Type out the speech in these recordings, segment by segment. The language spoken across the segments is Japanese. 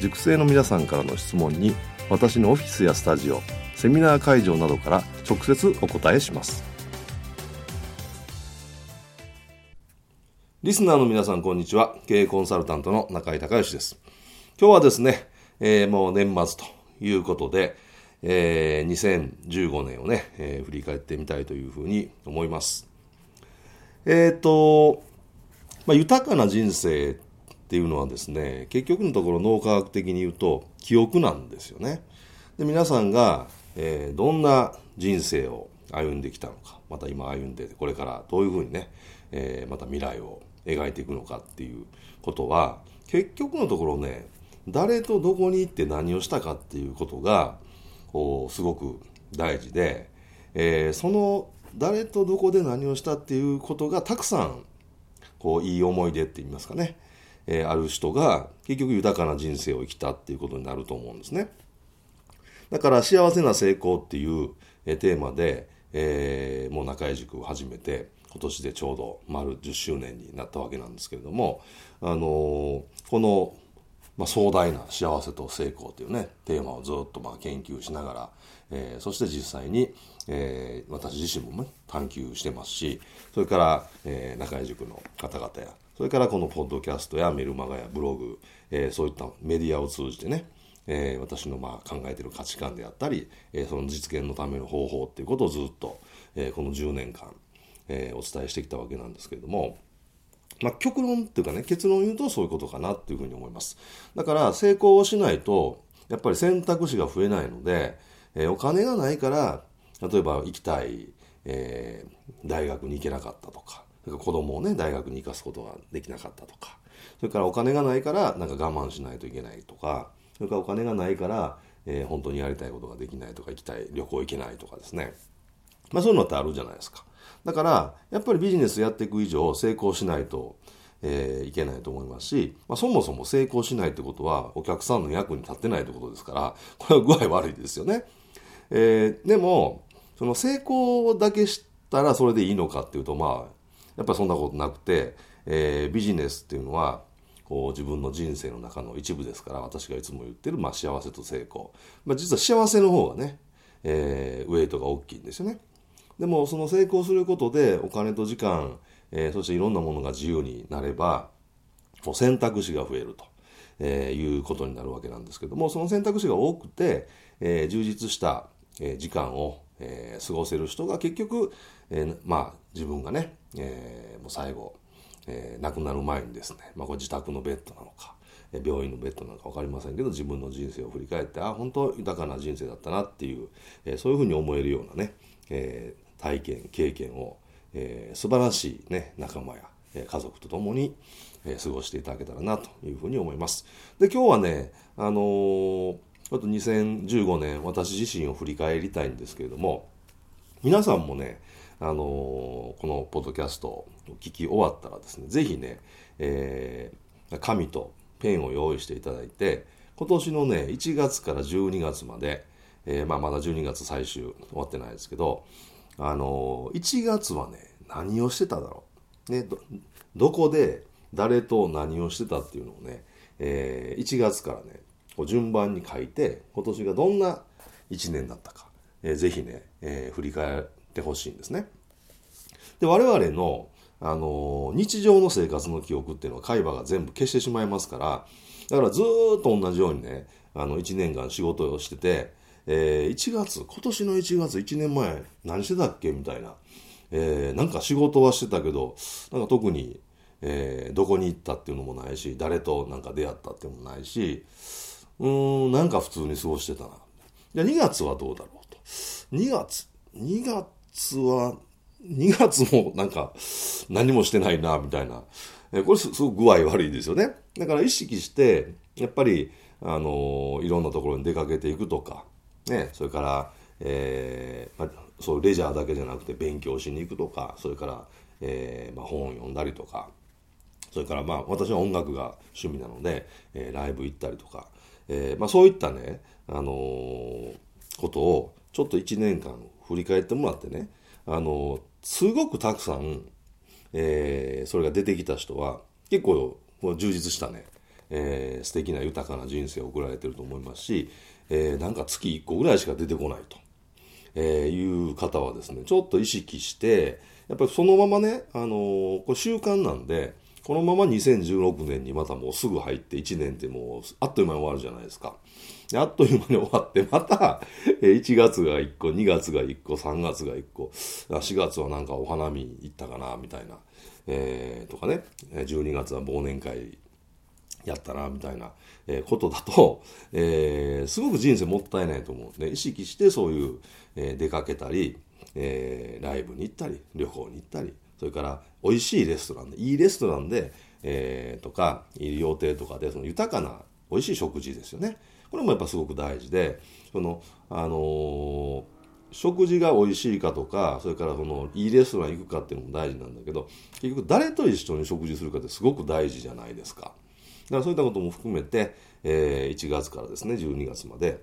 塾生の皆さんからの質問に私のオフィスやスタジオセミナー会場などから直接お答えします。リスナーの皆さんこんにちは。経営コンサルタントの中井隆義です。今日はですね、えー、もう年末ということで、えー、2015年をね、えー、振り返ってみたいというふうに思います。えっ、ー、と、まあ、豊かな人生っていうのはですね結局のところ脳科学的に言うと記憶なんですよね。で皆さんが、えー、どんな人生を歩んできたのかまた今歩んでこれからどういうふうにね、えー、また未来を描いていくのかっていうことは結局のところね誰とどこに行って何をしたかっていうことがこうすごく大事で、えー、その誰とどこで何をしたっていうことがたくさんこういい思い出って言いますかねえー、ある人が結局豊かな人生を生きたっていうことになると思うんですね。だから幸せな成功っていう、えー、テーマで、えー、もう中井塾を始めて今年でちょうど丸10周年になったわけなんですけれども、あのー、この、まあ、壮大な幸せと成功というねテーマをずっとまあ研究しながら、えー、そして実際に、えー、私自身もね探求してますしそれから、えー、中井塾の方々やそれからこのポッドキャストやメルマガやブログ、えー、そういったメディアを通じてね、えー、私のまあ考えている価値観であったり、えー、その実現のための方法っていうことをずっと、えー、この10年間、えー、お伝えしてきたわけなんですけれども、まあ、極論っていうかね結論を言うとそういうことかなっていうふうに思います。だから成功をしないとやっぱり選択肢が増えないので、えー、お金がないから例えば行きたい、えー、大学に行けなかったとか子供をね大学に行かすことができなかったとか。それからお金がないからなんか我慢しないといけないとか。それからお金がないから、えー、本当にやりたいことができないとか行きたい旅行行けないとかですね。まあそういうのってあるじゃないですか。だからやっぱりビジネスやっていく以上成功しないとえー、いけないと思いますし、まあ、そもそも成功しないってことはお客さんの役に立ってないってことですからこれは具合悪いですよね。えー、でもその成功だけしたらそれでいいのかっていうとまあやっぱりそんなことなくて、えー、ビジネスっていうのはこう自分の人生の中の一部ですから私がいつも言ってる、まあ、幸せと成功、まあ、実は幸せの方がね、えー、ウェイトが大きいんですよね。でもその成功することでお金と時間、えー、そしていろんなものが自由になればもう選択肢が増えると、えー、いうことになるわけなんですけどもその選択肢が多くて、えー、充実した、時間を、えー、過ごせる人が結局、えー、まあ自分がねえー、もう最後、えー、亡くなる前にですね、まあ、これ自宅のベッドなのか、病院のベッドなのか分かりませんけど自分の人生を振り返ってあ本当豊かな人生だったなっていう、えー、そういうふうに思えるようなね、えー、体験経験を、えー、素晴らしい、ね、仲間や、家族と共に、過ごしていただけたらなというふうに思います。で今日はねあのー、ちょっと2015年私自身を振り返りたいんですけれども皆さんもねあのこのポッドキャストを聞き終わったらですね是非ね、えー、紙とペンを用意していただいて今年のね1月から12月まで、えー、まあ、まだ12月最終終わってないですけどあの1月はね何をしてただろう、ね、どどこで誰と何をしてたっていうのをね、えー、1月からね順番に書いて今年がどんな1年だったか、えー、ぜひね、えー、振り返ってほしいんですね。で我々のあの日常の生活の記憶っていうのは海馬が全部消してしまいますからだからずっと同じようにね、あの、1年間仕事をしてて、えー、1月、今年の1月、1年前、何してたっけみたいな。えー、なんか仕事はしてたけど、なんか特に、えー、どこに行ったっていうのもないし、誰となんか出会ったっていうのもないし、うーん、なんか普通に過ごしてたな。じゃあ2月はどうだろうと。2月、2月は、2月もなんか何もしてないな、みたいな。えこれすごく具合悪いですよね。だから意識して、やっぱり、あのいろんなところに出かけていくとか、ね、それから、えーまあ、そうレジャーだけじゃなくて勉強しに行くとか、それから、えーまあ、本を読んだりとか、それからまあ私は音楽が趣味なので、えー、ライブ行ったりとか、えーまあ、そういったね、あのー、ことをちょっと1年間振り返ってもらってね、あの、すごくたくさん、えー、それが出てきた人は結構充実したね、えー、素敵な豊かな人生を送られてると思いますし、えー、なんか月1個ぐらいしか出てこないと、えー、いう方はですねちょっと意識してやっぱりそのままね、あの、これ習慣なんでこのまま2016年にまたもうすぐ入って1年ってもうあっという間に終わるじゃないですか。あっという間に終わって、また、1月が1個、2月が1個、3月が1個、4月はなんかお花見行ったかな、みたいな、えー、とかね、12月は忘年会やったな、みたいな、えことだと、えー、すごく人生もったいないと思うんで、意識してそういう、えー、出かけたり、えー、ライブに行ったり、旅行に行ったり、それから美味しいレストランで、いいレストランで、えー、とか、いい料亭とかで、その豊かな美味しい食事ですよね。これもやっぱすごく大事で、その、あの、食事が美味しいかとか、それからその、いいレストラン行くかっていうのも大事なんだけど、結局誰と一緒に食事するかってすごく大事じゃないですか。だからそういったことも含めて、えー、1月からですね、12月まで、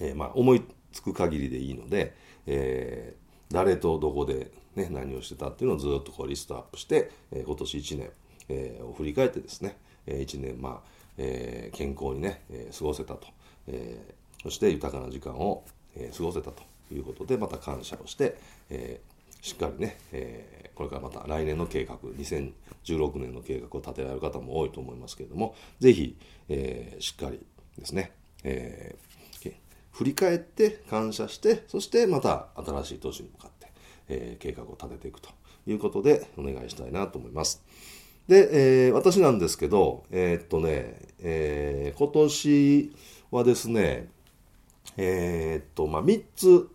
えー、まあ、思いつく限りでいいので、えー、誰とどこで、ね、何をしてたっていうのをずっとこうリストアップして、えー、今年1年、えー、を振り返ってですね、え、1年、まあ、えー、健康にね、えー、過ごせたと、えー、そして豊かな時間を、え、過ごせたということで、また感謝をして、え、しっかりね、え、これからまた来年の計画、2016年の計画を立てられる方も多いと思いますけれども、ぜひ、え、しっかりですね、え、振り返って感謝して、そしてまた新しい年に向かって、え、計画を立てていくということでお願いしたいなと思います。で、えー、私なんですけど、えー、っとね、えー、今年はですね、え、っと、まあ、3つ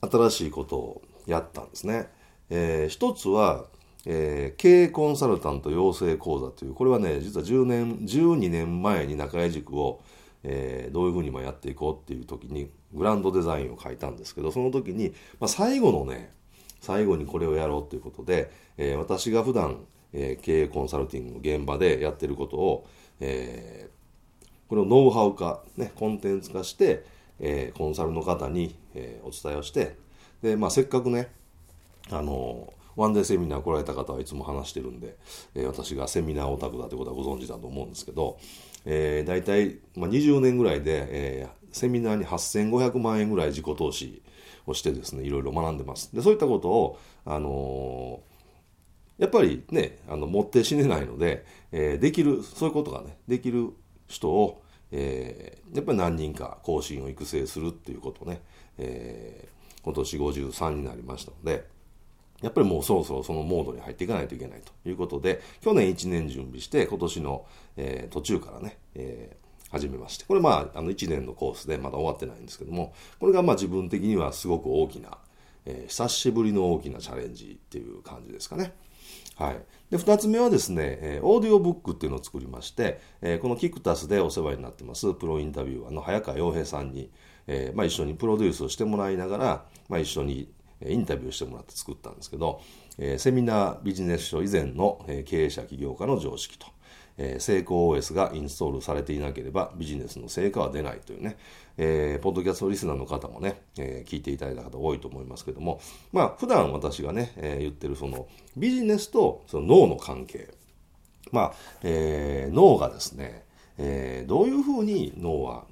新しいことをやったんですね。えー、1つは、えー、経営コンサルタント養成講座という、これはね、実は10年、12年前に中江塾を、えー、どういうふうに今やっていこうっていう時に、グランドデザインを書いたんですけど、その時に、まあ、最後のね、最後にこれをやろうということで、えー、私が普段、えー、経営コンサルティングの現場でやってることを、えー、これをノウハウ化、ね、コンテンツ化して、えー、コンサルの方に、えー、お伝えをしてで、まあ、せっかくねあのワンデーセミナー来られた方はいつも話してるんで、えー、私がセミナーオタクだということはご存知だと思うんですけど、えー、大体、まあ、20年ぐらいで、えー、セミナーに8500万円ぐらい自己投資をしてですねいろいろ学んでます。でそういったことを、あのやっぱりね、あの、持って死ねないので、えー、できる、そういうことがね、できる人を、えー、やっぱり何人か後進を育成するっていうことね、えー、今年53になりましたので、やっぱりもうそろそろそのモードに入っていかないといけないということで、去年1年準備して、今年の、えー、途中からね、えー、始めまして。これまあ、あの1年のコースでまだ終わってないんですけども、これがまあ自分的にはすごく大きな、えー、久しぶりの大きなチャレンジっていう感じですかね。はい、で2つ目はですね、え、オーディオブックっていうのを作りまして、え、このキクタスでお世話になってますプロインタビュアーの早川洋平さんに、えまあ、一緒にプロデュースをしてもらいながら、まあ、一緒にインタビューしてもらって作ったんですけど、え、セミナービジネス書以前の、経営者起業家の常識と。え、成功 OS がインストールされていなければビジネスの成果は出ないというね、えー、ポッドキャストリスナーの方もね、えー、聞いていただいた方多いと思いますけども、まあ、普段私がね、えー、言ってるそのビジネスとその脳の関係。まあ、えー、脳がですね、えー、どういうふうに脳は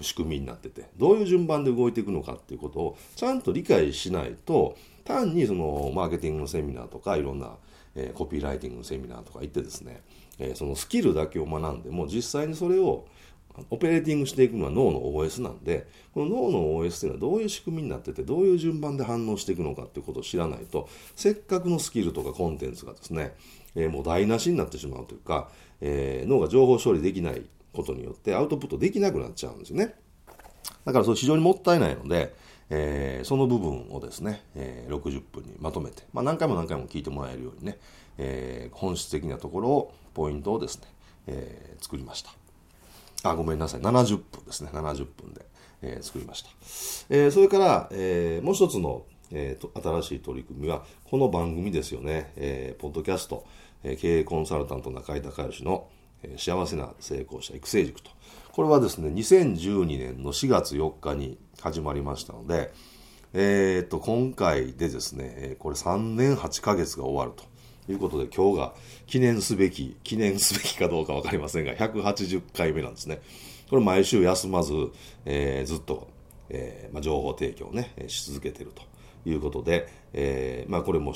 仕組みになってて、どういう順番で動いていくのかっていうことをちゃんと理解しないと、単にそのマーケティングのセミナーとかいろんな、えー、コピーライティングのセミナーとか行ってですね、え、そのスキルだけを学んでも実際にそれをオペレーティングしていくのは脳の OS なんで、この脳の OS というのはどういう仕組みになってて、どういう順番で反応していくのかっていうことを知らないと、せっかくのスキルとかコンテンツがですね、えー、もう台無しになってしまうというか、えー、脳が情報処理できないことによってアウトプットできなくなっちゃうんですね。だからそれ非常にもったいないので、えー、その部分をですね、えー、60分にまとめて、まあ、何回も何回も聞いてもらえるようにね、え、本質的なところを、ポイントをですね、えー、作りました。あ、ごめんなさい。70分ですね。70分で、えー、作りました。えー、それから、えー、もう一つの、えーと、新しい取り組みは、この番組ですよね。えー、ポッドキャスト、えー、経営コンサルタント中井隆義の、えー、幸せな成功者育成塾と。これはですね、2012年の4月4日に始まりましたので、えー、と、今回でですね、これ3年8ヶ月が終わると。ということで今日が記念すべき、記念すべきかどうか分かりませんが、180回目なんですね。これ毎週休まず、えー、ずっと、えーまあ、情報提供をね、し続けてるということで、えー、まあこれも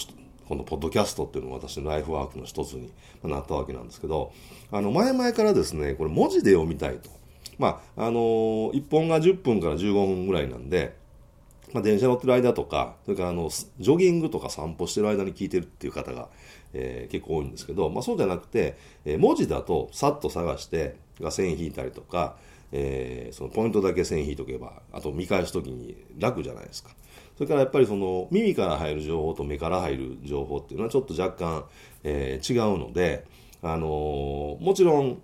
このポッドキャストっていうのが私のライフワークの一つになったわけなんですけど、あの前々からですね、これ文字で読みたいと。まあ、あのー、1本が10分から15分ぐらいなんで、まあ、電車乗ってる間とか、それからあの、ジョギングとか散歩してる間に聞いてるっていう方が、えー、結構多いんですけど、まあ、そうじゃなくて、えー、文字だとさっと探してが線引いたりとか、えー、そのポイントだけ線引いとけばあと見返す時に楽じゃないですか。それからやっぱりその耳から入る情報と目から入る情報っていうのはちょっと若干、えー、違うので、あのー、もちろん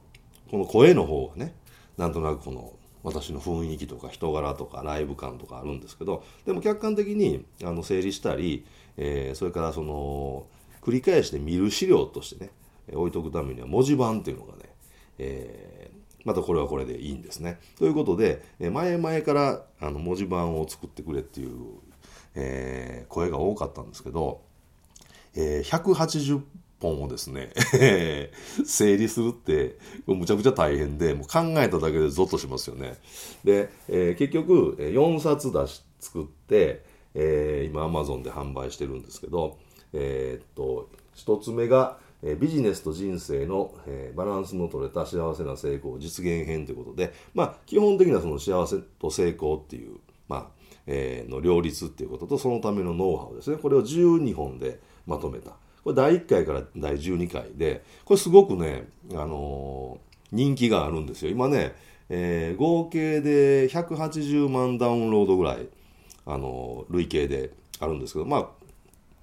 この声の方がねなんとなくこの私の雰囲気とか人柄とかライブ感とかあるんですけどでも客観的にあの整理したり、えー、それからその繰り返して見る資料としてね置いとくためには文字盤っていうのがね、えー、またこれはこれでいいんですね。ということで前々からあの文字盤を作ってくれっていう、えー、声が多かったんですけど、えー、180本をですね 整理するってむちゃくちゃ大変でもう考えただけでゾッとしますよね。で、えー、結局4冊出し作って、えー、今 Amazon で販売してるんですけどえー、っと1つ目がビジネスと人生の、え、バランスの取れた幸せな成功実現編ということで、まあ、基本的なその幸せと成功っていう、まあえー、の両立っていうこととそのためのノウハウですねこれを12本でまとめたこれ第1回から第12回でこれすごくね、あのー、人気があるんですよ。今ね、えー、合計で180万ダウンロードぐらい、あの累計であるんですけどまあ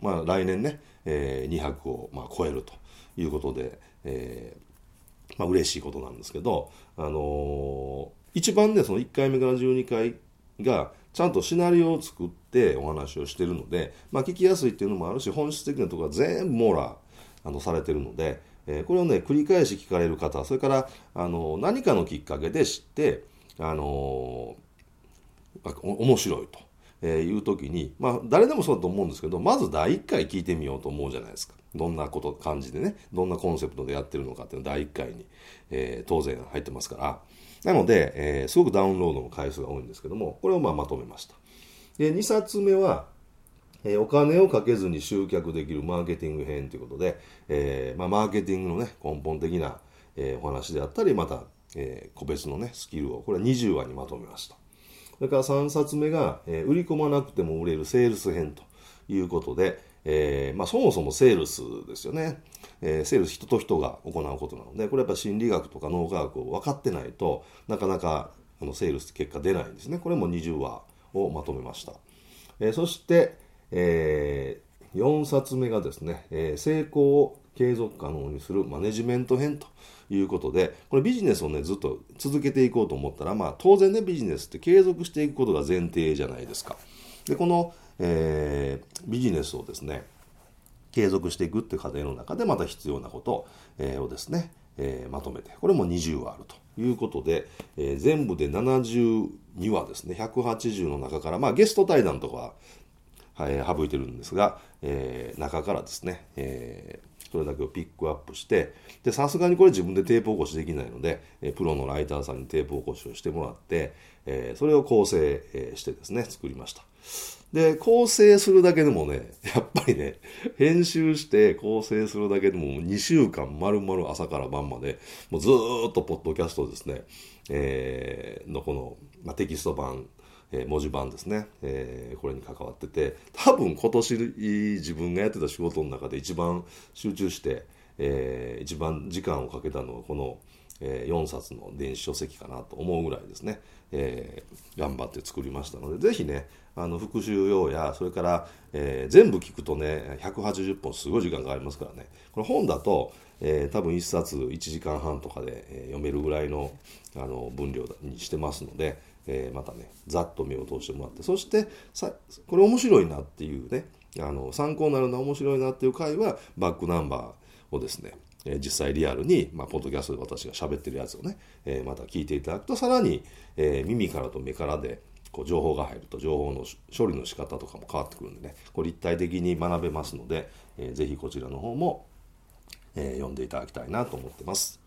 まあ、来年ね、えー、200をまあ超えるということで、えーまあ嬉しいことなんですけど、あのー、一番ねその1回目から12回がちゃんとシナリオを作ってお話をしてるので、まあ、聞きやすいっていうのもあるし本質的なところは全部網羅あのされてるので、えー、これをね繰り返し聞かれる方それからあの何かのきっかけで知ってあの、面白いとえー、いう時に、まあ、誰でもそうだと思うんですけど、まず第1回聞いてみようと思うじゃないですか。どんなこと、感じでね、どんなコンセプトでやってるのかっていうの第1回に、えー、当然入ってますから。なので、えー、すごくダウンロードの回数が多いんですけども、これをまあまとめました。で、2冊目は、えー、お金をかけずに集客できるマーケティング編ということで、えーまあ、マーケティングのね、根本的な、えー、お話であったり、また、えー、個別のね、スキルを、これは20話にまとめました。それから3冊目が、えー、売り込まなくても売れるセールス編ということで、えーまあ、そもそもセールスですよね、えー、セールス人と人が行うことなのでこれやっぱ心理学とか脳科学を分かってないとなかなかあのセールス結果出ないんですねこれも20話をまとめました、え、そして、えー、4冊目がですね、え、成功を継続可能にするマネジメント編ということで、これビジネスをね、ずっと続けていこうと思ったら、まあ当然ね、ビジネスって継続していくことが前提じゃないですか。で、この、えー、ビジネスをですね、継続していくっていう過程の中でまた必要なことを,、えー、をですね、えー、まとめて、これも20話あるということで、えー、全部で72話ですね、180の中から、まあゲスト対談とかは、えー、省いてるんですが、えー、中からですね、えー、それだけをピックアップしてさすがにこれ自分でテープ起こしできないので、えプロのライターさんにテープ起こしをしてもらって、えそれを構成してですね作りました。で、構成するだけでもね、やっぱりね、編集して構成するだけでも2週間丸々朝から晩まで、もうずっとポッドキャストですね、えー、のこの、まあ、テキスト版、えー、文字版ですね、えー、これに関わってて、多分今年自分がやってた仕事の中で一番集中して、えー、一番時間をかけたのはこの、えー、4冊の電子書籍かなと思うぐらいですね、えー、頑張って作りましたので、ぜひね、あの復習用やそれから、えー、全部聞くとね180本すごい時間かかりますからね。これ本だと、えー、多分1冊1時間半とかで、え、読めるぐらいのあの分量にしてますので、え、またねざっと目を通してもらってそしてさこれ面白いなっていうねあの参考になるな面白いなっていう回はバックナンバーをですねえ実際リアルに、まあ、ポッドキャストで私が喋ってるやつをね、えー、また聞いていただくとさらに、えー、耳からと目からで、こう情報が入ると情報の処理の仕方とかも変わってくるんでねこれ立体的に学べますので、えー、ぜひこちらの方も、えー、読んでいただきたいなと思ってます。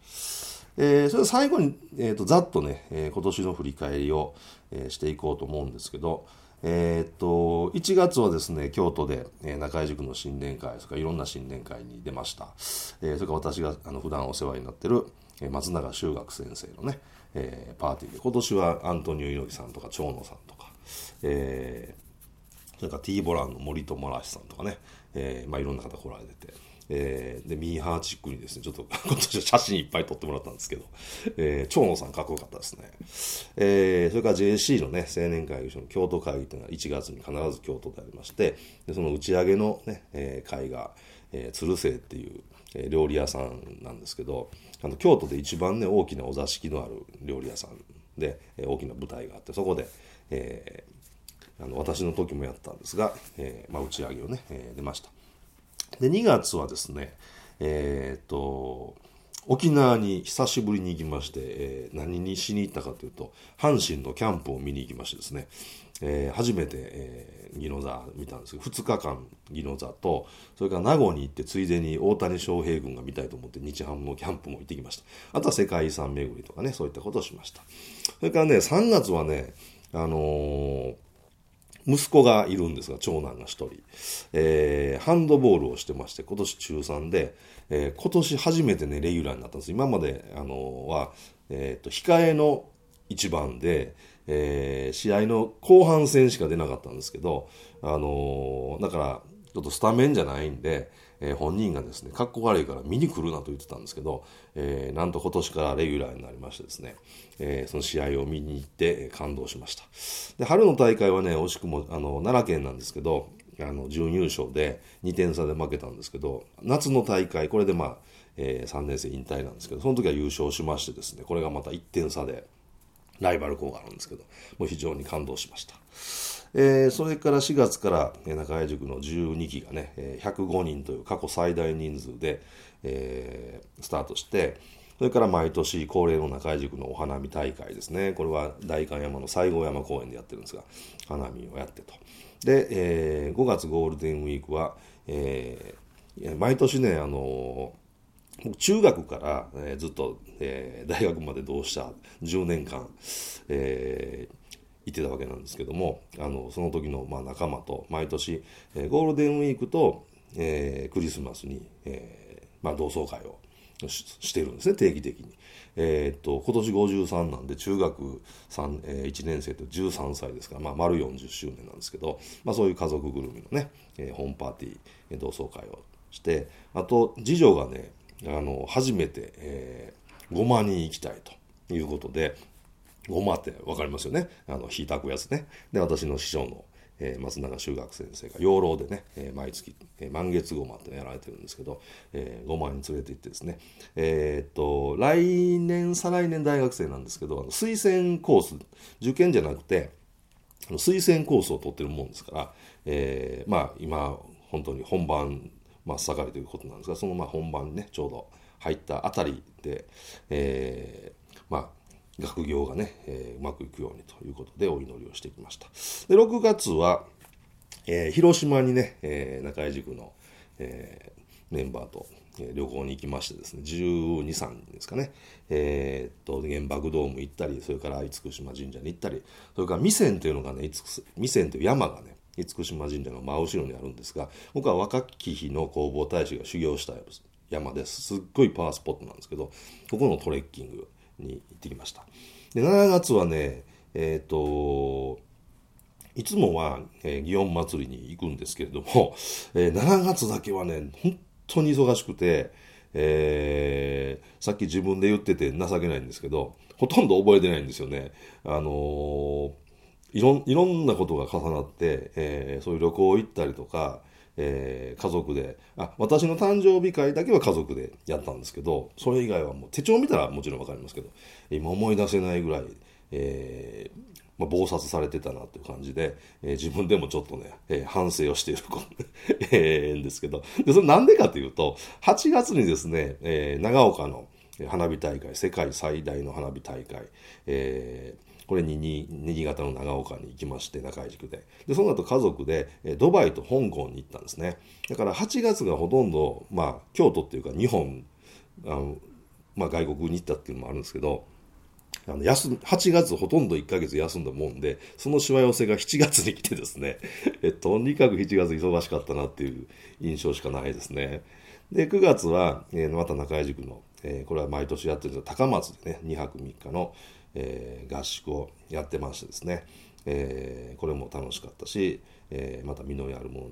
えー、それで最後に、えーと、ざっとね、えー、今年の振り返りを、え、していこうと思うんですけど、えー、っと1月はですね京都で、えー、中井塾の新年会それからいろんな新年会に出ました、えー、それから私があの普段お世話になってる、えー、松永修学先生のね、えー、パーティーで今年はアントニオ猪木さんとか長野さんとか、えー、それから T ボランの森友らしさんとかね、えーまあ、いろんな方来られてて。えー、でミーハーチックにですねちょっと 今年は写真いっぱい撮ってもらったんですけど、えー、長野さんかっこよかったですね、えー、それから JC のね青年会議所の京都会議というのは1月に必ず京都でありましてでその打ち上げのね、えー、会が、えー、鶴瀬っていう、えー、料理屋さんなんですけどあの京都で一番ね大きなお座敷のある料理屋さんで、えー、大きな舞台があってそこで、えー、あの私の時もやったんですが、えーまあ、打ち上げをね、えー、出ました。で2月はですねえっ、と沖縄に久しぶりに行きまして、えー、何にしに行ったかというと阪神のキャンプを見に行きましてですね、えー、初めて、えー、宜野座見たんですけど2日間宜野座とそれから名護に行ってついでに大谷翔平軍が見たいと思って日ハムのキャンプも行ってきました。あとは世界遺産巡りとかねそういったことをしました。それからね3月はねあのー息子がいるんですが、長男が1人、えー、ハンドボールをしてまして、今年中3で、えー、今年初めてね、レギュラーになったんです。今まで、あのー、は、えっ、と、控えの一番で、え、試合の後半戦しか出なかったんですけど、あの、だから、ちょっとスタメンじゃないんで、えー、本人がですね、かっこ悪いから見に来るなと言ってたんですけど、えー、なんと今年からレギュラーになりましてですね、えー、その試合を見に行って感動しました。で、春の大会はね、惜しくも、あの、奈良県なんですけど、あの、準優勝で2点差で負けたんですけど、夏の大会、これでまあ、えー、3年生引退なんですけど、その時は優勝しましてですね、これがまた1点差で、ライバル校があるんですけど、もう非常に感動しました。えー、それから4月から中井塾の12期がね、105人という過去最大人数で、えー、スタートして、それから毎年恒例の中井塾のお花見大会ですね。これは代官山の西郷山公園でやってるんですが、花見をやってと。で、えー、5月ゴールデンウィークは、えー、毎年ね、あのー、中学から、えー、ずっと、えー、大学まで同志社10年間、えー、行ってたわけなんですけどもあのその時のまあ仲間と毎年、えー、ゴールデンウィークと、えー、クリスマスに、えーまあ、同窓会をしてるんですね定期的に。えー、っと今年53なんで中学3、えー、1年生と13歳ですから、まあ、丸40周年なんですけど、まあ、そういう家族ぐるみのね、えー、ホームパーティー同窓会をしてあと次女がねあの初めて、えー、5万人行きたいということでごまって分かりますよね。あの、引いたくやつね。で、私の師匠の、えー、松永修学先生が養老でね、えー、毎月、えー、満月ごまってやられてるんですけど、えー、ごまに連れて行ってですね、えー、っと、来年、再来年大学生なんですけど、あの推薦コース、受験じゃなくて、あの推薦コースを取ってるもんですから、えー、まあ今、本当に本番真っ盛りということなんですが、そのまあ本番にね、ちょうど入ったあたりで、えー、まあ学業がね、えー、うまくいくようにということでお祈りをしてきました。で6月は、えー、広島にね、えー、中井塾の、えー、メンバーと、えー、旅行に行きましてですね、12、3ですかね、えー、っと、原爆ドーム行ったり、それから厳島神社に行ったり、それから未線というのがね、未線という山がね、厳島神社の真後ろにあるんですがここは若き日の弘法大師が修行した山です。すっごいパワースポットなんですけどここのトレッキング。に行ってきましたで7月はねえっ、ー、といつもは、えー、祇園祭りに行くんですけれども、えー、7月だけはね本当に忙しくて、えー、さっき自分で言ってて情けないんですけどほとんど覚えてないんですよね。あの、いろいろんなことが重なって、えー、そういう旅行行ったりとか、えー、家族で。あ私の誕生日会だけは家族でやったんですけどそれ以外はもう手帳見たらもちろん分かりますけど今思い出せないぐらい、えーまあ、暴殺されてたなという感じで、えー、自分でもちょっとね、えー、反省をしているえんですけどでそれなんでかというと8月にですね、えー、長岡の花火大会世界最大の花火大会、えー、これに新潟の長岡に行きまして中井宿で。でその後家族でドバイと香港に行ったんですね。だから8月がほとんど、まあ、京都っていうか日本あの、まあ、外国に行ったっていうのもあるんですけどあの休8月ほとんど1ヶ月休んだもんでそのしわ寄せが7月に来てですね えとにかく7月忙しかったなっていう印象しかないですね。で9月は、えー、また中井塾の、えー、これは毎年やってるんですが高松でね2泊3日の、えー、合宿をやってましてですね、えー、これも楽しかったし、えー、また実りあるもの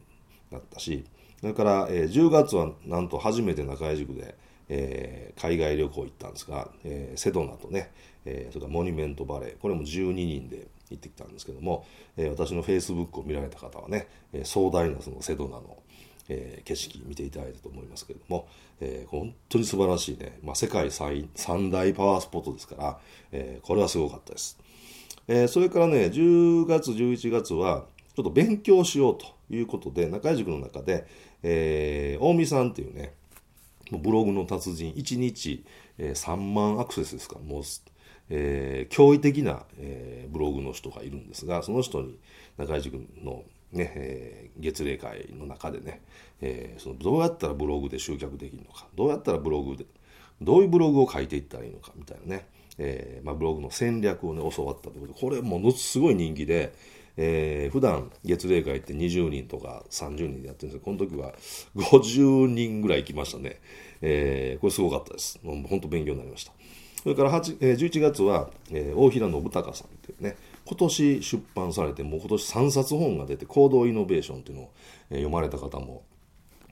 だったしそれから、え、10月はなんと初めて中井塾で、え、海外旅行行ったんですが、え、セドナとね、え、それからモニュメントバレーこれも12人で行ってきたんですけども、え、私のフェイスブックを見られた方はね、え、壮大なそのセドナの、えー、景色見ていただいたと思いますけれども、えー、本当に素晴らしいね、まあ、世界最三大パワースポットですから、えー、これはすごかったです、えー、それからね10月11月はちょっと勉強しようということで中井塾の中で、えー、大見さんっていうねブログの達人1日、えー、3万アクセスですかもうえー、驚異的な、えー、ブログの人がいるんですがその人に中井塾のね、えー、月例会の中でね、えー、そのどうやったらブログで集客できるのかどうやったらブログでどういうブログを書いていったらいいのかみたいなね、えーまあ、ブログの戦略をね教わったということでこれものすごい人気で、えー、普段月例会って20人とか30人でやってるんですけどこの時は50人ぐらい行きましたね、えー、これすごかったです。もう本当勉強になりました。それから8、えー、11月は、えー、大平信孝さんっていうね、今年出版されて、もう今年3冊本が出て、行動イノベーションっていうのを、読まれた方も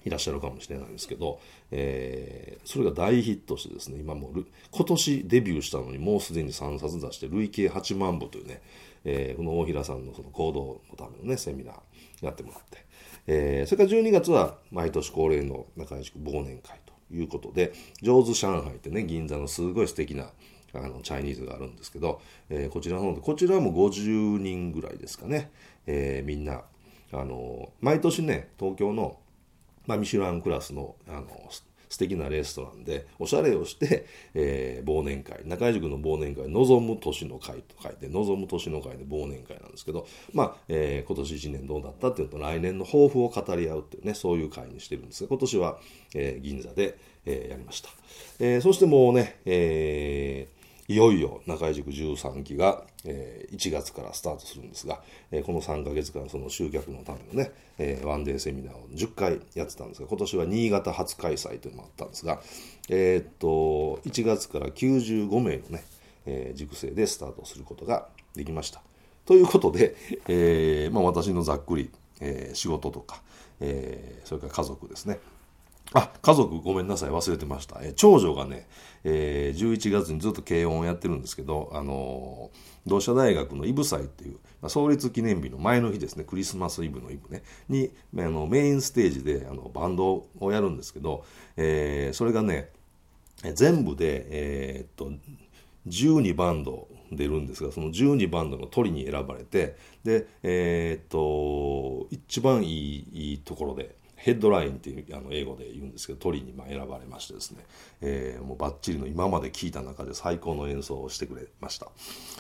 いらっしゃるかもしれないんですけど、えー、それが大ヒットしてですね、今もう今年デビューしたのにもうすでに3冊出して、累計8万部というね、えー、この大平さんのその行動のためのね、セミナーやってもらって、えー、それから12月は毎年恒例の中西区忘年会と。いうことで上手上海ってね銀座のすごい素敵なあのチャイニーズがあるんですけど、えー、こちらの方でこちらも50人ぐらいですかね、えー、みんなあの毎年ね東京の、まあ、ミシュランクラスのあの素敵なレストランでおしゃれをして、えー、忘年会中井塾の忘年会望む年の会と書いて望む年の会で忘年会なんですけどまあ、えー、今年1年どうだったっていうと来年の抱負を語り合うっていうねそういう会にしてるんですが今年は、えー、銀座で、えー、やりました、えー、そしてもうね、えーいよいよ中井塾13期が、えー、1月からスタートするんですが、えー、この3ヶ月間その集客のためのね、えー、ワンデーセミナーを10回やってたんですが今年は新潟初開催というのもあったんですが、え、っと1月から95名のね、えー、塾生でスタートすることができました。ということで、えーまあ、私のざっくり、えー、仕事とか、えー、それから家族ですねあ、家族ごめんなさい、忘れてました。え長女がね、えー、11月にずっと軽音をやってるんですけど、あのー、同志社大学のイブ祭っていう、まあ、創立記念日の前の日ですね、クリスマスイブのイブね、に、あのメインステージであのバンドをやるんですけど、えー、それがね、全部で、え、っと、12バンド出るんですがその12バンドの鳥に選ばれてでえー、っと一番いいいいところでヘッドラインっていうあの英語で言うんですけど鳥にま選ばれましてですね、えー、もうバッチリの今まで聴いた中で最高の演奏をしてくれました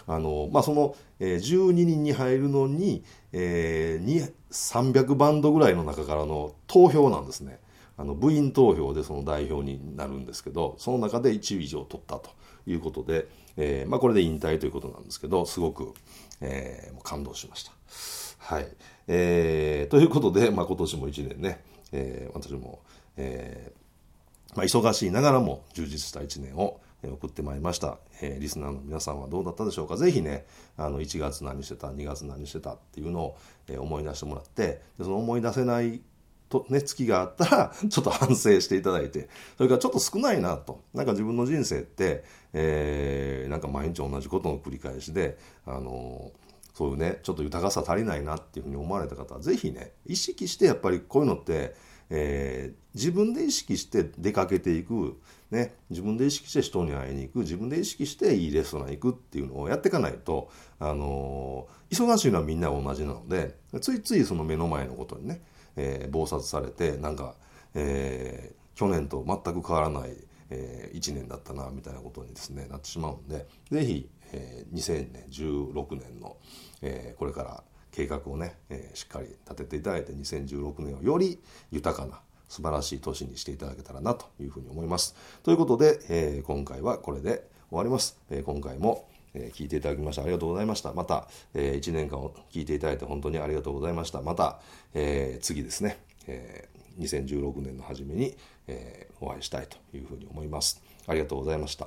あの、まあ、その、えー、12人に入るのに,、えー、300バンドぐらいの中からの投票なんですねあの部員投票でその代表になるんですけどその中で1位以上取ったということで、えーまあ、これで引退ということなんですけどすごく、えー、感動しました。はい。えー、ということで、まあ、今年も1年ね、えー、私も、えー、まあ、忙しいながらも充実した1年を送ってまいりました、えー、リスナーの皆さんはどうだったでしょうかぜひねあの1月何してた2月何してたっていうのを、え、思い出してもらってでその思い出せないとね、月があったら、ちょっと反省していただいて、それからちょっと少ないなと。なんか自分の人生って、えー、なんか毎日同じことの繰り返しで、あのー、そういうね、ちょっと豊かさ足りないなっていうふうに思われた方は、ぜひね、意識してやっぱりこういうのって、えー、自分で意識して出かけていく、ね、自分で意識して人に会いに行く自分で意識していいレストラン行くっていうのをやっていかないと、あのー、忙しいのはみんな同じなのでついついその目の前のことにね、えー、忙殺されてなんか、え、去年と全く変わらない、え、1年だったなみたいなことにですねなってしまうんで是非、えー、2016年の、えー、これから計画をね、えー、しっかり立てていただいて2016年をより豊かな素晴らしい年にしていただけたらなというふうに思います。ということで、えー、今回はこれで終わります。えー、今回も、え、聞いていただきましてありがとうございました。また、えー、1年間を聞いていただいて本当にありがとうございました。また、えー、次ですね、えー、2016年の初めに、え、お会いしたいというふうに思います。ありがとうございました。